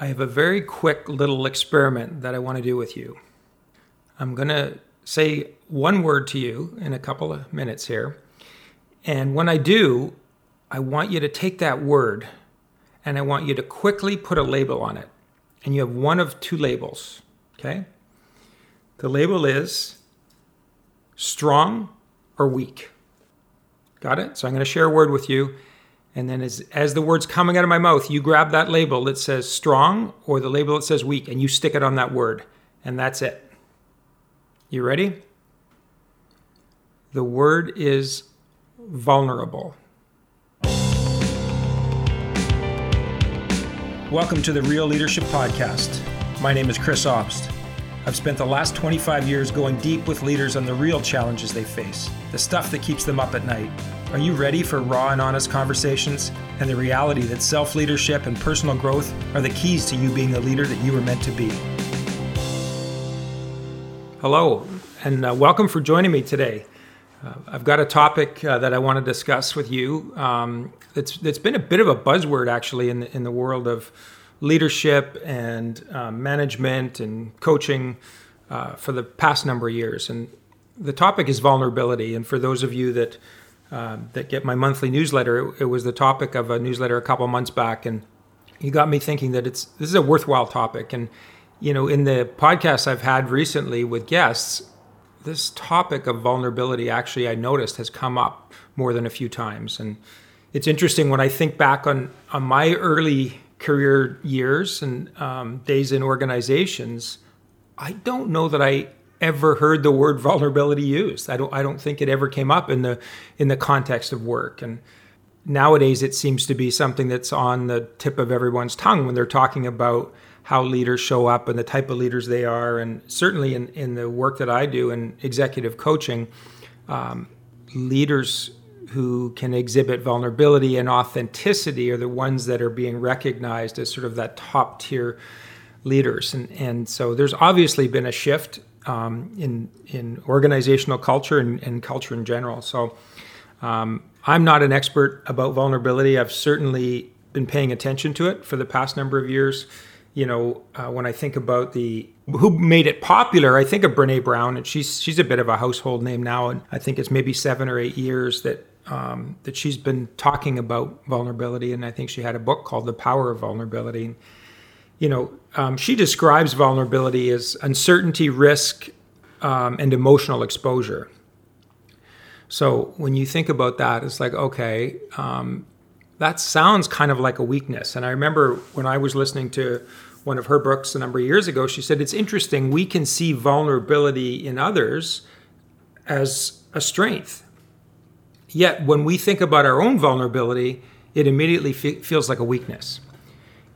I have a very quick little experiment that I want to do with you. I'm going to say one word to you in a couple of minutes here. And when I do, I want you to take that word and I want you to quickly put a label on it. And you have one of two labels, okay? The label is strong or weak. Got it? So I'm going to share a word with you. And then as, as the word's coming out of my mouth, you grab that label that says strong or the label that says weak and you stick it on that word. And that's it. You ready? The word is vulnerable. Welcome to the Real Leadership Podcast. My name is Chris Obst. I've spent the last 25 years going deep with leaders on the real challenges they face, the stuff that keeps them up at night. Are you ready for raw and honest conversations and the reality that self leadership and personal growth are the keys to you being the leader that you were meant to be? Hello, and uh, welcome for joining me today. Uh, I've got a topic uh, that I want to discuss with you. Um, that's that's been a bit of a buzzword actually in the, in the world of leadership and uh, management and coaching uh, for the past number of years. And the topic is vulnerability. And for those of you that uh, that get my monthly newsletter, it, it, was the topic of a newsletter a couple months back, and you got me thinking that it's this is a worthwhile topic. And you know, in the podcasts I've had recently with guests, this topic of vulnerability actually I noticed has come up more than a few times. And it's interesting when I think back on, on my early career years and um, days in organizations, I don't know that I ever heard the word vulnerability used. I don't I don't think it ever came up in the in the context of work. And nowadays it seems to be something that's on the tip of everyone's tongue when they're talking about how leaders show up and the type of leaders they are. And certainly in, in the work that I do in executive coaching, um, leaders who can exhibit vulnerability and authenticity are the ones that are being recognized as sort of that top tier leaders. And, and so there's obviously been a shift um, in, in organizational culture and, and culture in general. So um, I'm not an expert about vulnerability. I've certainly been paying attention to it for the past number of years you know, uh, when I think about the who made it popular, I think of Brene Brown, and she's she's a bit of a household name now, and I think it's maybe seven or eight years that um, that she's been talking about vulnerability, and I think she had a book called The Power of Vulnerability. And, You know, um, she describes vulnerability as uncertainty, risk, um, and emotional exposure. So when you think about that, it's like okay, um, that sounds kind of like a weakness. And I remember when I was listening to one of her books a number of years ago, she said, It's interesting, we can see vulnerability in others as a strength. Yet when we think about our own vulnerability, it immediately fe- feels like a weakness.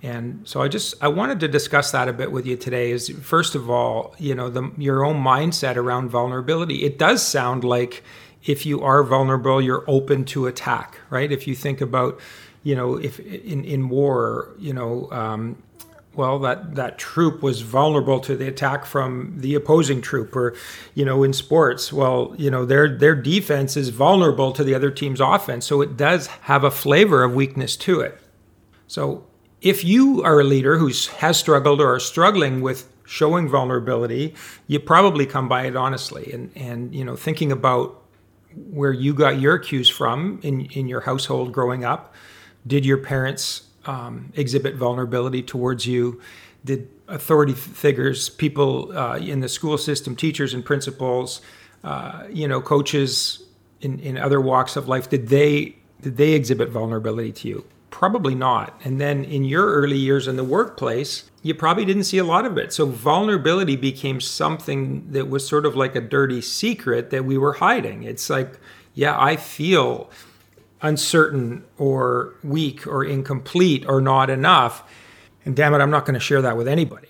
And so I just I wanted to discuss that a bit with you today. Is first of all, you know, the, your own mindset around vulnerability. It does sound like if you are vulnerable, you're open to attack, right? If you think about, you know, if in in war, you know, um, well that that troop was vulnerable to the attack from the opposing troop or you know in sports well you know their their defense is vulnerable to the other team's offense so it does have a flavor of weakness to it so if you are a leader who has struggled or are struggling with showing vulnerability you probably come by it honestly and and you know thinking about where you got your cues from in in your household growing up did your parents um, exhibit vulnerability towards you? Did authority figures, people uh, in the school system, teachers and principals, uh, you know, coaches in, in other walks of life, did they did they exhibit vulnerability to you? Probably not. And then in your early years in the workplace, you probably didn't see a lot of it. So vulnerability became something that was sort of like a dirty secret that we were hiding. It's like, yeah, I feel uncertain or weak or incomplete or not enough. And damn it, I'm not going to share that with anybody.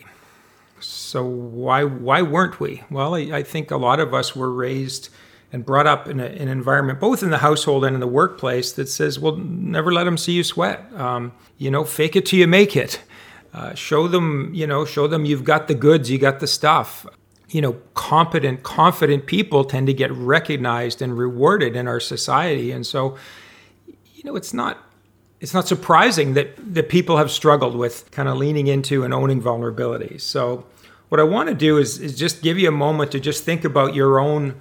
So why why weren't we? Well, I, I think a lot of us were raised and brought up in, a, an environment, both in the household and in the workplace, that says, "Well, never let them see you sweat. Um, you know, fake it till you make it. Uh, show them, you know, show them you've got the goods, you got the stuff." You know, competent, confident people tend to get recognized and rewarded in our society, and so you know, it's not it's not surprising that that people have struggled with kind of leaning into and owning vulnerability. So what I want to do is is just give you a moment to just think about your own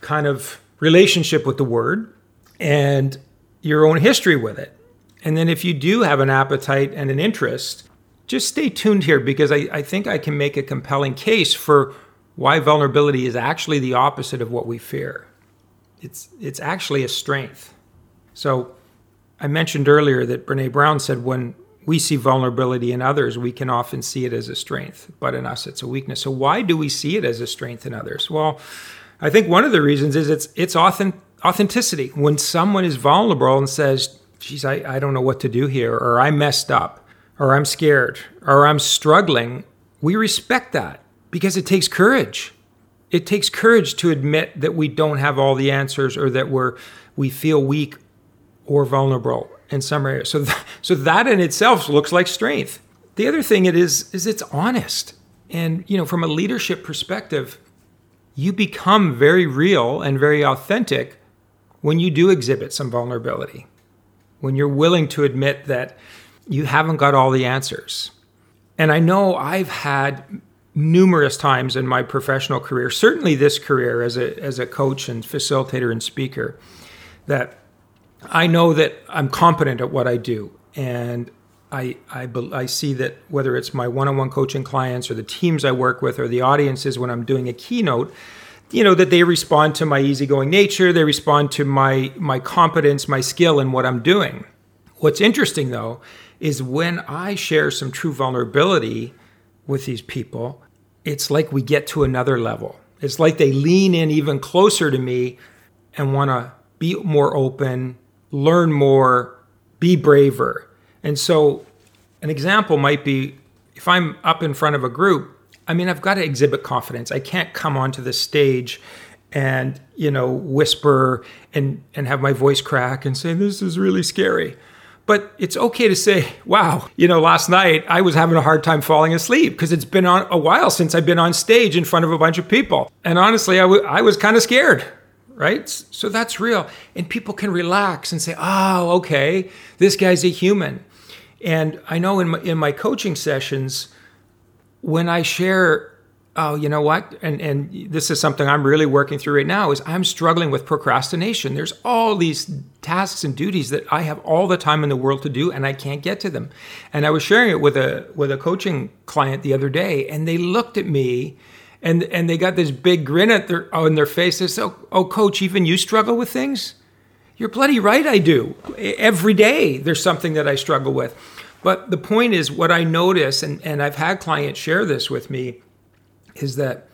kind of relationship with the word and your own history with it. And then if you do have an appetite and an interest, just stay tuned here because I, I think I can make a compelling case for why vulnerability is actually the opposite of what we fear. It's, it's actually a strength. So I mentioned earlier that Brene Brown said when we see vulnerability in others, we can often see it as a strength, but in us, it's a weakness. So why do we see it as a strength in others? Well, I think one of the reasons is it's it's authenticity. When someone is vulnerable and says, geez, I, I don't know what to do here, or I messed up, or I'm scared, or I'm struggling, we respect that because it takes courage. It takes courage to admit that we don't have all the answers or that we're we feel weak or vulnerable in some areas. So, th- so that in itself looks like strength. The other thing it is is it's honest. And you know, from a leadership perspective, you become very real and very authentic when you do exhibit some vulnerability when you're willing to admit that you haven't got all the answers. And I know I've had numerous times in my professional career, certainly this career as a, as a coach and facilitator and speaker, that I know that I'm competent at what I do. And I, I, I see that whether it's my one on one coaching clients or the teams I work with or the audiences when I'm doing a keynote, you know that they respond to my easygoing nature they respond to my my competence my skill in what i'm doing. What's interesting though is when i share some true vulnerability with these people it's like we get to another level. It's like they lean in even closer to me and want to be more open learn more be braver and so an example might be if i'm up in front of a group I mean, I've got to exhibit confidence. I can't come onto the stage and, you know, whisper and, and have my voice crack and say, this is really scary. But it's okay to say, wow, you know, last night I was having a hard time falling asleep because it's been on a while since I've been on stage in front of a bunch of people. And honestly, I, w- I was kind of scared, right? So that's real. And people can relax and say, oh, okay, this guy's a human. And I know in my, in my coaching sessions, when I share, oh, you know what, and and this is something I'm really working through right now, is I'm struggling with procrastination. There's all these tasks and duties that I have all the time in the world to do, and I can't get to them. And I was sharing it with a with a coaching client the other day, and they looked at me. And, and they got this big grin at their, on their faces. Oh, oh, coach, even you struggle with things? You're bloody right, I do. Every day there's something that I struggle with. But the point is, what I notice, and, and I've had clients share this with me, is that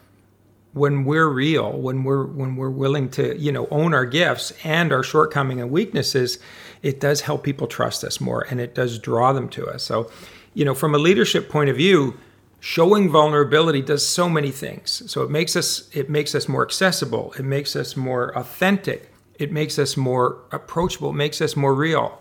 when we're real, when we're when we're willing to you know own our gifts and our shortcoming and weaknesses, it does help people trust us more, and it does draw them to us. So, you know, from a leadership point of view, showing vulnerability does so many things. So it makes us it makes us more accessible. It makes us more authentic. It makes us more approachable. It makes us more real.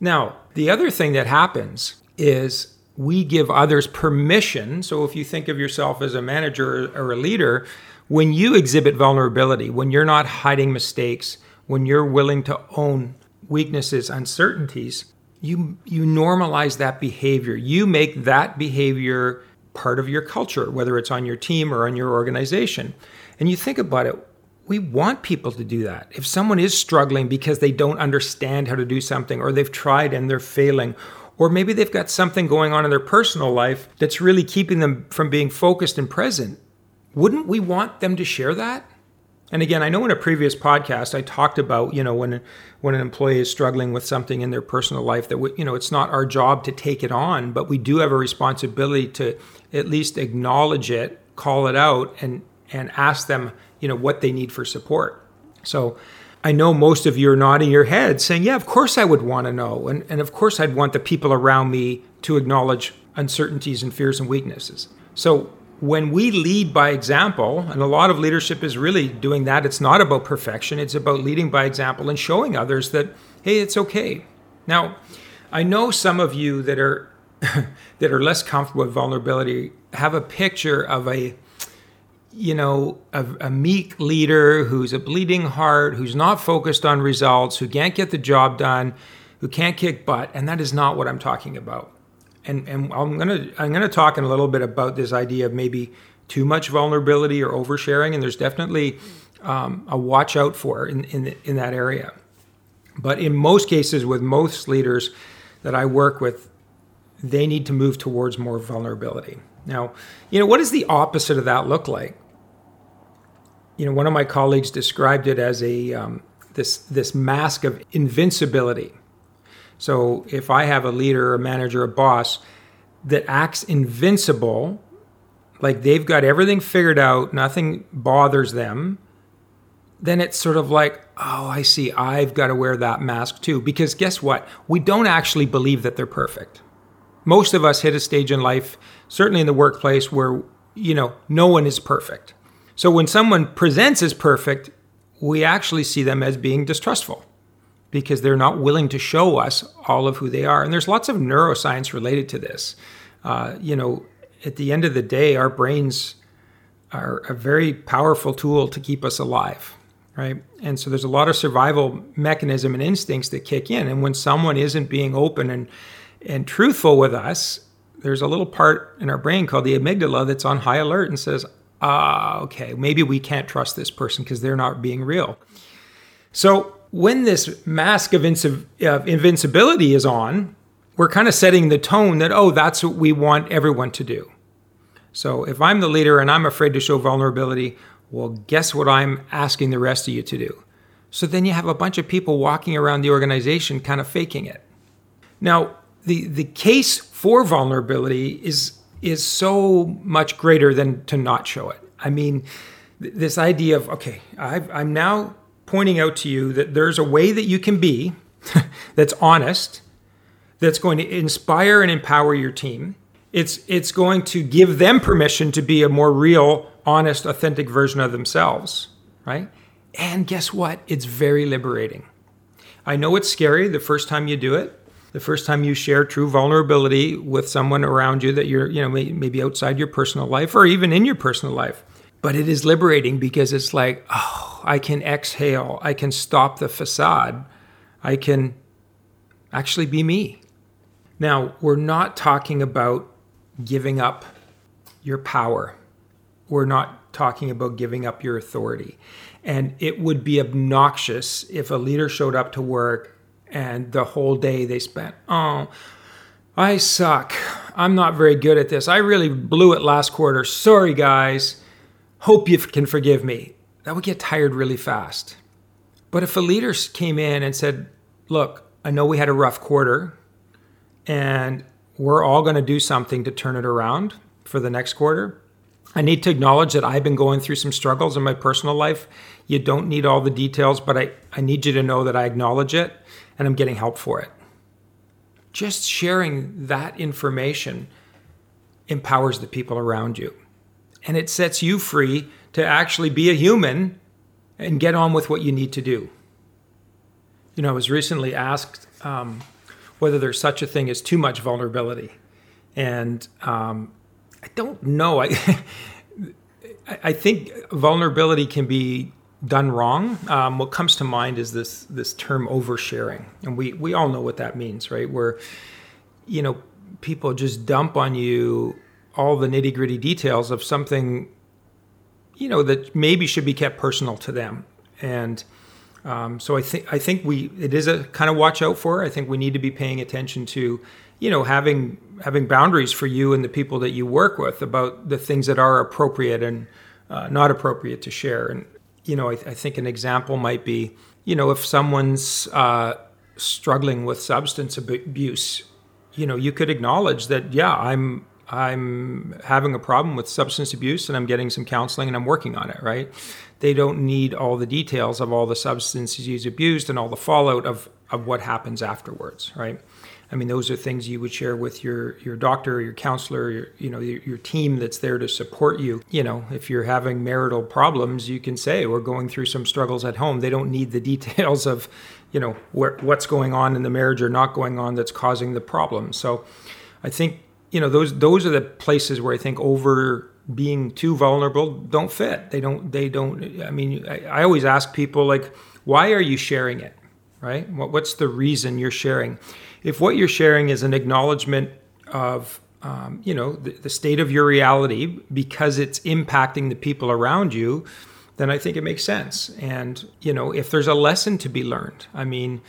Now, the other thing that happens is we give others permission. So if you think of yourself as a manager or a leader, when you exhibit vulnerability, when you're not hiding mistakes, when you're willing to own weaknesses, uncertainties, you you normalize that behavior. You make that behavior part of your culture, whether it's on your team or on your organization. And you think about it, we want people to do that. If someone is struggling because they don't understand how to do something, or they've tried and they're failing, or maybe they've got something going on in their personal life that's really keeping them from being focused and present, wouldn't we want them to share that? And again, I know in a previous podcast I talked about, you know, when when an employee is struggling with something in their personal life that we, you know, it's not our job to take it on, but we do have a responsibility to at least acknowledge it, call it out and and ask them you know what they need for support. So I know most of you are nodding your head saying, Yeah, of course I would want to know. And, and of course I'd want the people around me to acknowledge uncertainties and fears and weaknesses. So when we lead by example, and a lot of leadership is really doing that, it's not about perfection, it's about leading by example and showing others that, hey, it's okay. Now, I know some of you that are that are less comfortable with vulnerability have a picture of a you know, a, a, meek leader who's a bleeding heart, who's not focused on results, who can't get the job done, who can't kick butt, and that is not what I'm talking about. And and I'm gonna I'm gonna talk in a little bit about this idea of maybe too much vulnerability or oversharing, and there's definitely um, a watch out for in in in that area. But in most cases, with most leaders that I work with, they need to move towards more vulnerability. Now, you know, what does the opposite of that look like? You know, one of my colleagues described it as a um, this this mask of invincibility. So if I have a leader, a manager, a boss that acts invincible, like they've got everything figured out, nothing bothers them, then it's sort of like, oh, I see, I've got to wear that mask too. Because guess what? We don't actually believe that they're perfect. Most of us hit a stage in life, certainly in the workplace, where, you know, no one is perfect. So when someone presents as perfect, we actually see them as being distrustful because they're not willing to show us all of who they are. And there's lots of neuroscience related to this. Uh, you know, at the end of the day, our brains are a very powerful tool to keep us alive right? And so there's a lot of survival mechanism and instincts that kick in. And when someone isn't being open and and truthful with us, there's a little part in our brain called the amygdala that's on high alert and says, ah, okay, maybe we can't trust this person because they're not being real. So when this mask of, of invincibility is on, we're kind of setting the tone that, oh, that's what we want everyone to do. So if I'm the leader and I'm afraid to show vulnerability, well, guess what I'm asking the rest of you to do? So then you have a bunch of people walking around the organization kind of faking it. Now, the, the case for vulnerability is, is so much greater than to not show it. I mean, th- this idea of, okay, i I'm now pointing out to you that there's a way that you can be that's honest, that's going to inspire and empower your team. It's, it's going to give them permission to be a more real honest, authentic version of themselves, right? And guess what? It's very liberating. I know it's scary the first time you do it, the first time you share true vulnerability with someone around you that you're, you know, maybe outside your personal life or even in your personal life. But it is liberating because it's like, oh, I can exhale. I can stop the facade. I can actually be me. Now, we're not talking about giving up your power we're not talking about giving up your authority. And it would be obnoxious if a leader showed up to work and the whole day they spent, oh, I suck. I'm not very good at this. I really blew it last quarter. Sorry, guys. Hope you can forgive me. That would get tired really fast. But if a leader came in and said, Look, I know we had a rough quarter and we're all going to do something to turn it around for the next quarter, I need to acknowledge that I've been going through some struggles in my personal life. You don't need all the details, but I, I need you to know that I acknowledge it and I'm getting help for it. Just sharing that information empowers the people around you. And it sets you free to actually be a human and get on with what you need to do. You know, I was recently asked um, whether there's such a thing as too much vulnerability. And um, don't know. I I think vulnerability can be done wrong. Um, what comes to mind is this this term oversharing, and we we all know what that means, right? Where you know people just dump on you all the nitty gritty details of something you know that maybe should be kept personal to them, and um, so I think I think we it is a kind of watch out for. I think we need to be paying attention to you know having having boundaries for you and the people that you work with about the things that are appropriate and uh, not appropriate to share. And you know I, I, think an example might be you know if someone's uh, struggling with substance abuse you know you could acknowledge that yeah i'm i'm having a problem with substance abuse and i'm getting some counseling and i'm working on it right they don't need all the details of all the substances he's abused and all the fallout of of what happens afterwards right I mean, those are things you would share with your your doctor, your counselor, your, you know, your, your, team that's there to support you. You know, if you're having marital problems, you can say we're going through some struggles at home. They don't need the details of, you know, what's going on in the marriage or not going on that's causing the problem. So, I think you know those those are the places where I think over being too vulnerable don't fit. They don't. They don't. I mean, I, I always ask people like, why are you sharing it? right? What, what's the reason you're sharing? If what you're sharing is an acknowledgement of um, you know the, the state of your reality because it's impacting the people around you then I think it makes sense. And, you know, if there's a lesson to be learned, I mean,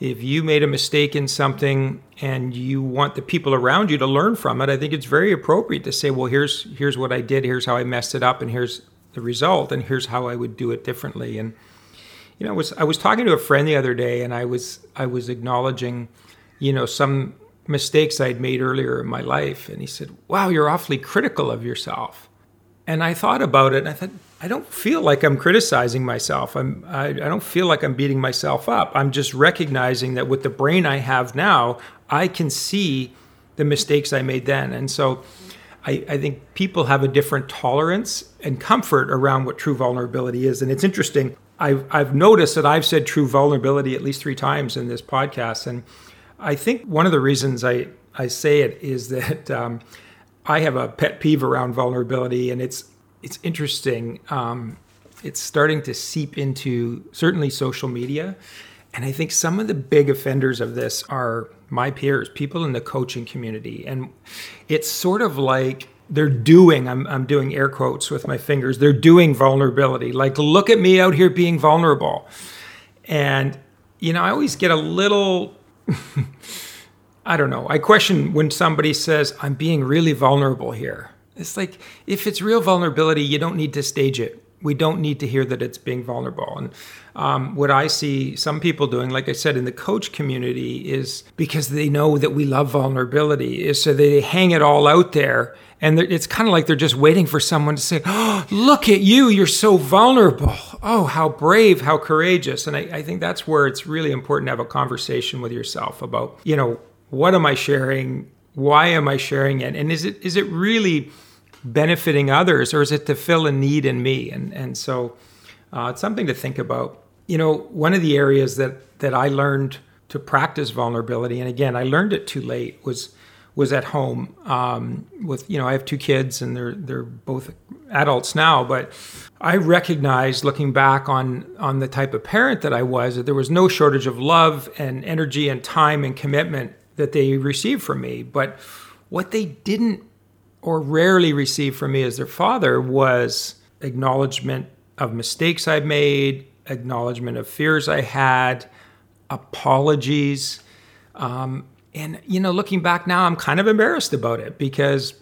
if you made a mistake in something and you want the people around you to learn from it, I think it's very appropriate to say, well, here's here's what I did, here's how I messed it up, and here's the result, and here's how I would do it differently. And you know, I was I was talking to a friend the other day, and I was I was acknowledging, you know, some mistakes I'd made earlier in my life, and he said, "Wow, you're awfully critical of yourself." And I thought about it, and I thought, I don't feel like I'm criticizing myself. I'm, I, I don't feel like I'm beating myself up. I'm just recognizing that with the brain I have now, I can see the mistakes I made then. And so I, I, think people have a different tolerance and comfort around what true vulnerability is. And it's interesting. I've, I've noticed that I've said true vulnerability at least three times in this podcast. And I think one of the reasons I, I say it is that um, I have a pet peeve around vulnerability, and it's it's interesting. Um, it's starting to seep into certainly social media. And I think some of the big offenders of this are my peers, people in the coaching community. And it's sort of like they're doing, I'm, I'm doing air quotes with my fingers, they're doing vulnerability. Like, look at me out here being vulnerable. And, you know, I always get a little, I don't know, I question when somebody says, I'm being really vulnerable here. It's like if it's real vulnerability, you don't need to stage it. We don't need to hear that it's being vulnerable. And um, what I see some people doing, like I said, in the coach community, is because they know that we love vulnerability, is so they hang it all out there. And it's kind of like they're just waiting for someone to say, oh, look at you, you're so vulnerable. Oh, how brave, how courageous. And I, I think that's where it's really important to have a conversation with yourself about, you know, what am I sharing? Why am I sharing it? And is it is it really benefiting others, or is it to fill a need in me? And and so uh, it's something to think about. You know, one of the areas that that I learned to practice vulnerability, and again, I learned it too late, was was at home um, with you know I have two kids and they're they're both adults now, but I recognized looking back on on the type of parent that I was that there was no shortage of love and energy and time and commitment that they received from me. But what they didn't or rarely received from me as their father was acknowledgement of mistakes I made, acknowledgement of fears I had, apologies. Um, and, you know, looking back now, I'm kind of embarrassed about it because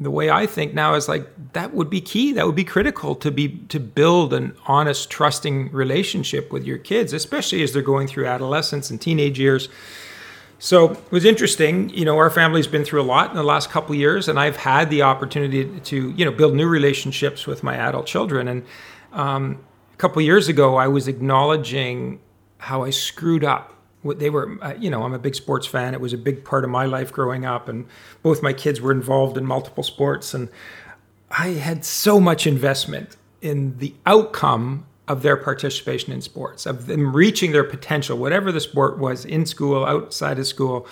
the way I think now is like that would be key. That would be critical to be to build an honest, trusting relationship with your kids, especially as they're going through adolescence and teenage years. So it was interesting. You know, our family's been through a lot in the last couple years, and I've had the opportunity to, you know, build new relationships with my adult children. And um, a couple years ago, I was acknowledging how I screwed up. They were, uh, you know, I'm a big sports fan. It was a big part of my life growing up, and both my kids were involved in multiple sports, and I had so much investment in the outcome of their participation in sports, of them reaching their potential, whatever the sport was in school, outside of school.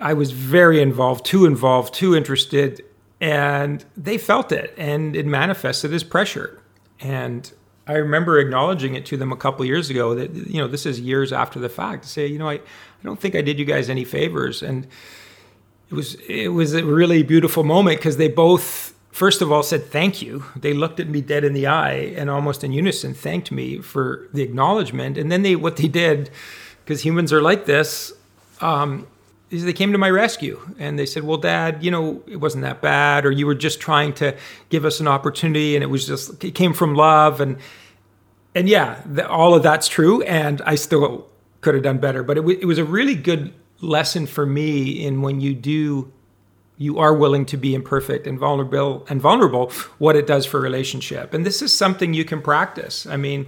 I was very involved, too involved, too interested, and they felt it, and it manifested as pressure. And I remember acknowledging it to them a couple years ago that you know this is years after the fact to say you know I, I don't think I did you guys any favors and it was it was a really beautiful moment because they both first of all said thank you. They looked at me dead in the eye and almost in unison thanked me for the acknowledgement. And then they what they did, because humans are like this, um, is they came to my rescue and they said, "Well, Dad, you know it wasn't that bad, or you were just trying to give us an opportunity, and it was just it came from love." And and yeah, the, all of that's true, and I still could have done better. But it, w- it was a really good lesson for me in when you do you are willing to be imperfect and vulnerable and vulnerable what it does for relationship. And this is something you can practice. I mean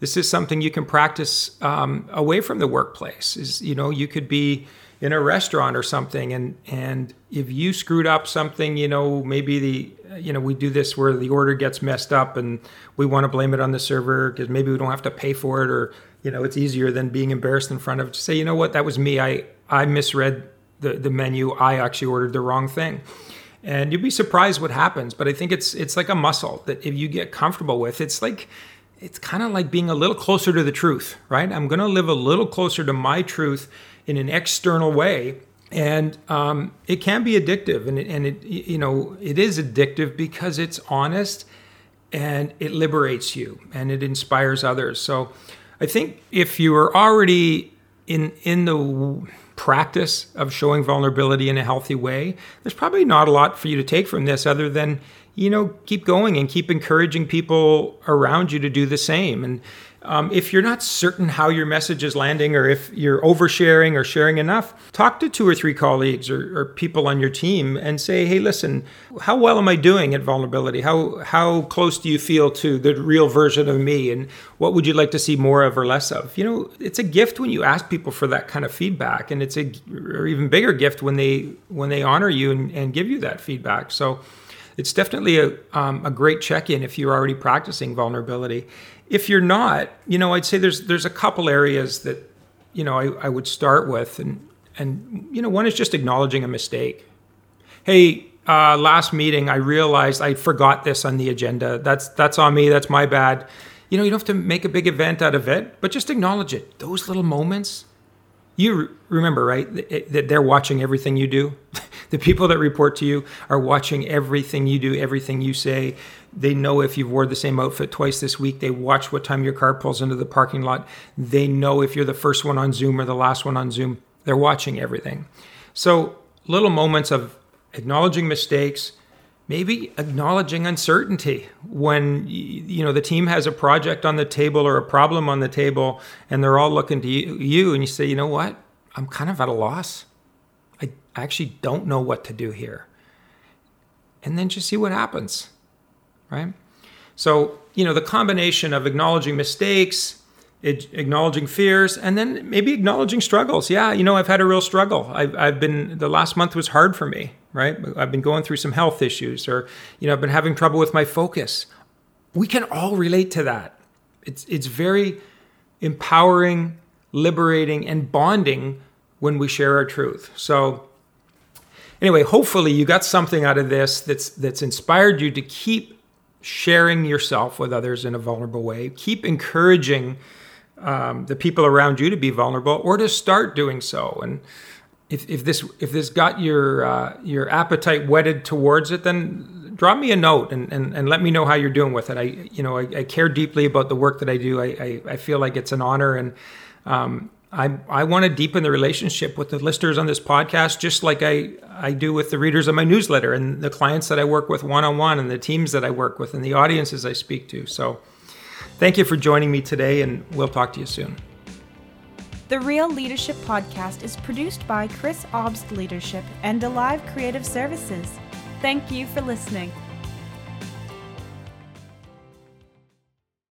this is something you can practice um, away from the workplace. Is you know you could be in a restaurant or something and and if you screwed up something you know maybe the you know we do this where the order gets messed up and we want to blame it on the server because maybe we don't have to pay for it or you know it's easier than being embarrassed in front of to say you know what? That was me. I i misread the, the menu, I actually ordered the wrong thing. And you'd be surprised what happens. But I think it's it's like a muscle that if you get comfortable with, it's like it's kind of like being a little closer to the truth, right? I'm going to live a little closer to my truth in an external way. And um, it can be addictive, and it, and it, you know, it is addictive because it's honest, and it liberates you, and it inspires others. So, I think if you are already in in the practice of showing vulnerability in a healthy way, there's probably not a lot for you to take from this other than you know, keep going and keep encouraging people around you to do the same. And um, if you're not certain how your message is landing or if you're oversharing or sharing enough, talk to two or three colleagues or, or, people on your team and say, hey, listen, how well am I doing at vulnerability? How, how close do you feel to the real version of me? And what would you like to see more of or less of? You know, it's a gift when you ask people for that kind of feedback. And it's a or even bigger gift when they when they honor you and, and give you that feedback. So it's definitely a, um, a great check-in if you're already practicing vulnerability. If you're not, you know, I'd say there's there's a couple areas that, you know, I, I would start with, and and you know, one is just acknowledging a mistake. Hey, uh, last meeting, I realized I forgot this on the agenda. That's that's on me. That's my bad. You know, you don't have to make a big event out of it, but just acknowledge it. Those little moments. You remember, right? That they're watching everything you do. The people that report to you are watching everything you do, everything you say. They know if you've wore the same outfit twice this week. They watch what time your car pulls into the parking lot. They know if you're the first one on Zoom or the last one on Zoom. They're watching everything. So, little moments of acknowledging mistakes, maybe acknowledging uncertainty when you know the team has a project on the table or a problem on the table and they're all looking to you and you say, "You know what? I'm kind of at a loss. I actually don't know what to do here. And then just see what happens, right? So, you know, the combination of acknowledging mistakes, acknowledging fears, and then maybe acknowledging struggles. Yeah, you know, I've had a real struggle. I've, I've been, the last month was hard for me, right? I've been going through some health issues, or, you know, I've been having trouble with my focus. We can all relate to that. It's, it's very empowering, liberating, and bonding when we share our truth. So, anyway, hopefully you got something out of this that's that's inspired you to keep sharing yourself with others in a vulnerable way. Keep encouraging um, the people around you to be vulnerable or to start doing so. And if, if this if this got your uh, your appetite whetted towards it, then drop me a note and, and, and let me know how you're doing with it. I you know I, I care deeply about the work that I do. I, I, I feel like it's an honor and um, I, I want to deepen the relationship with the listeners on this podcast, just like I, I do with the readers of my newsletter and the clients that I work with one on one and the teams that I work with and the audiences I speak to. So thank you for joining me today, and we'll talk to you soon. The Real Leadership Podcast is produced by Chris Obst Leadership and Alive Creative Services. Thank you for listening.